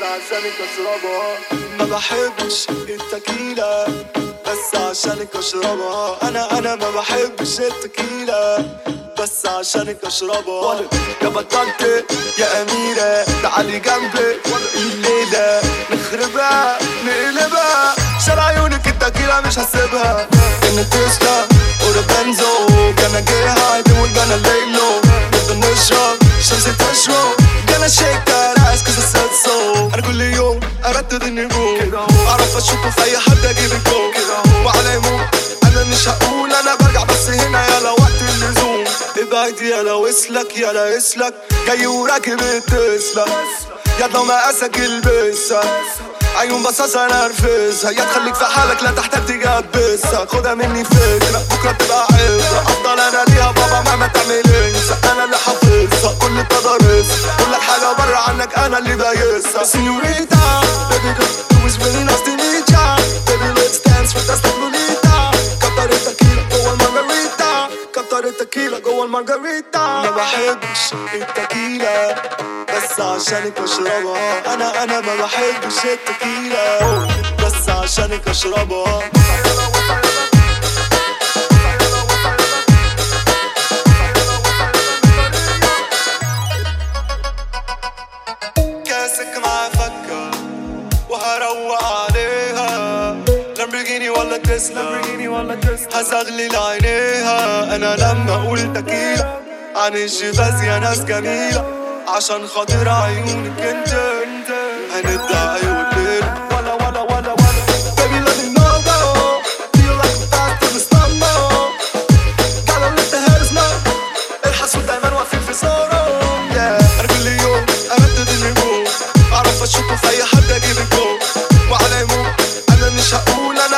عشانك اشربها ما بحبش التكيلة بس عشانك اشربها أنا أنا ما بحبش التكيلة بس عشانك اشربها يا بطلت يا اميرة تعالي جنبي الليلة نخربها نقلبها شال عيونك التكيلة مش هسيبها ان تسلا اور بنزو gonna get high then we're gonna lay low نفضل نشرب that ass cause I said so أنا كل يوم اردد النجوم. أعرف أشوفه في أي حد أجيب الجو وعلى يموت أنا مش هقول أنا برجع بس هنا يلا وقت اللزوم ابعد يلا واسلك يلا اسلك جاي وراكب التسلا. يلا مقاسك البسها عيون بصاصة نرفزها يا تخليك في حالك لا تحتاج تجبسها. خدها مني فكرة بكرة تبقى عبرة أفضل أنا ليها بابا مهما تعمل إنسى. أنا اللي حافظها كل التضاريسها بره عنك أنا اللي دايسها señorita was really nice to meet ya baby let's dance with us Lolita. كتر التكيلة جوه المارجريتا كتر التكيلة جوه المارجريتا ما بحبش التكيلة بس عشانك اشربها أنا أنا ما بحبش التكيلة بس عشانك اشربها وهروق عليها لامبرجيني ولا تسلا لامبرجيني ولا تسلا هزغلل عينيها أنا لما أقول تكيلة عن الشباز يا ناس جميلة. عشان خاطر عيونك أنت. هندعي والليل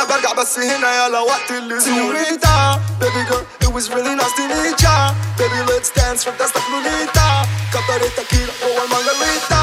انا برجع بس هنا يلا وقت اللزوم سينيوريتا baby girl it was really nice to meet ya baby let's dance fantastic Lolita كتر التكيلة جوه المارجريتا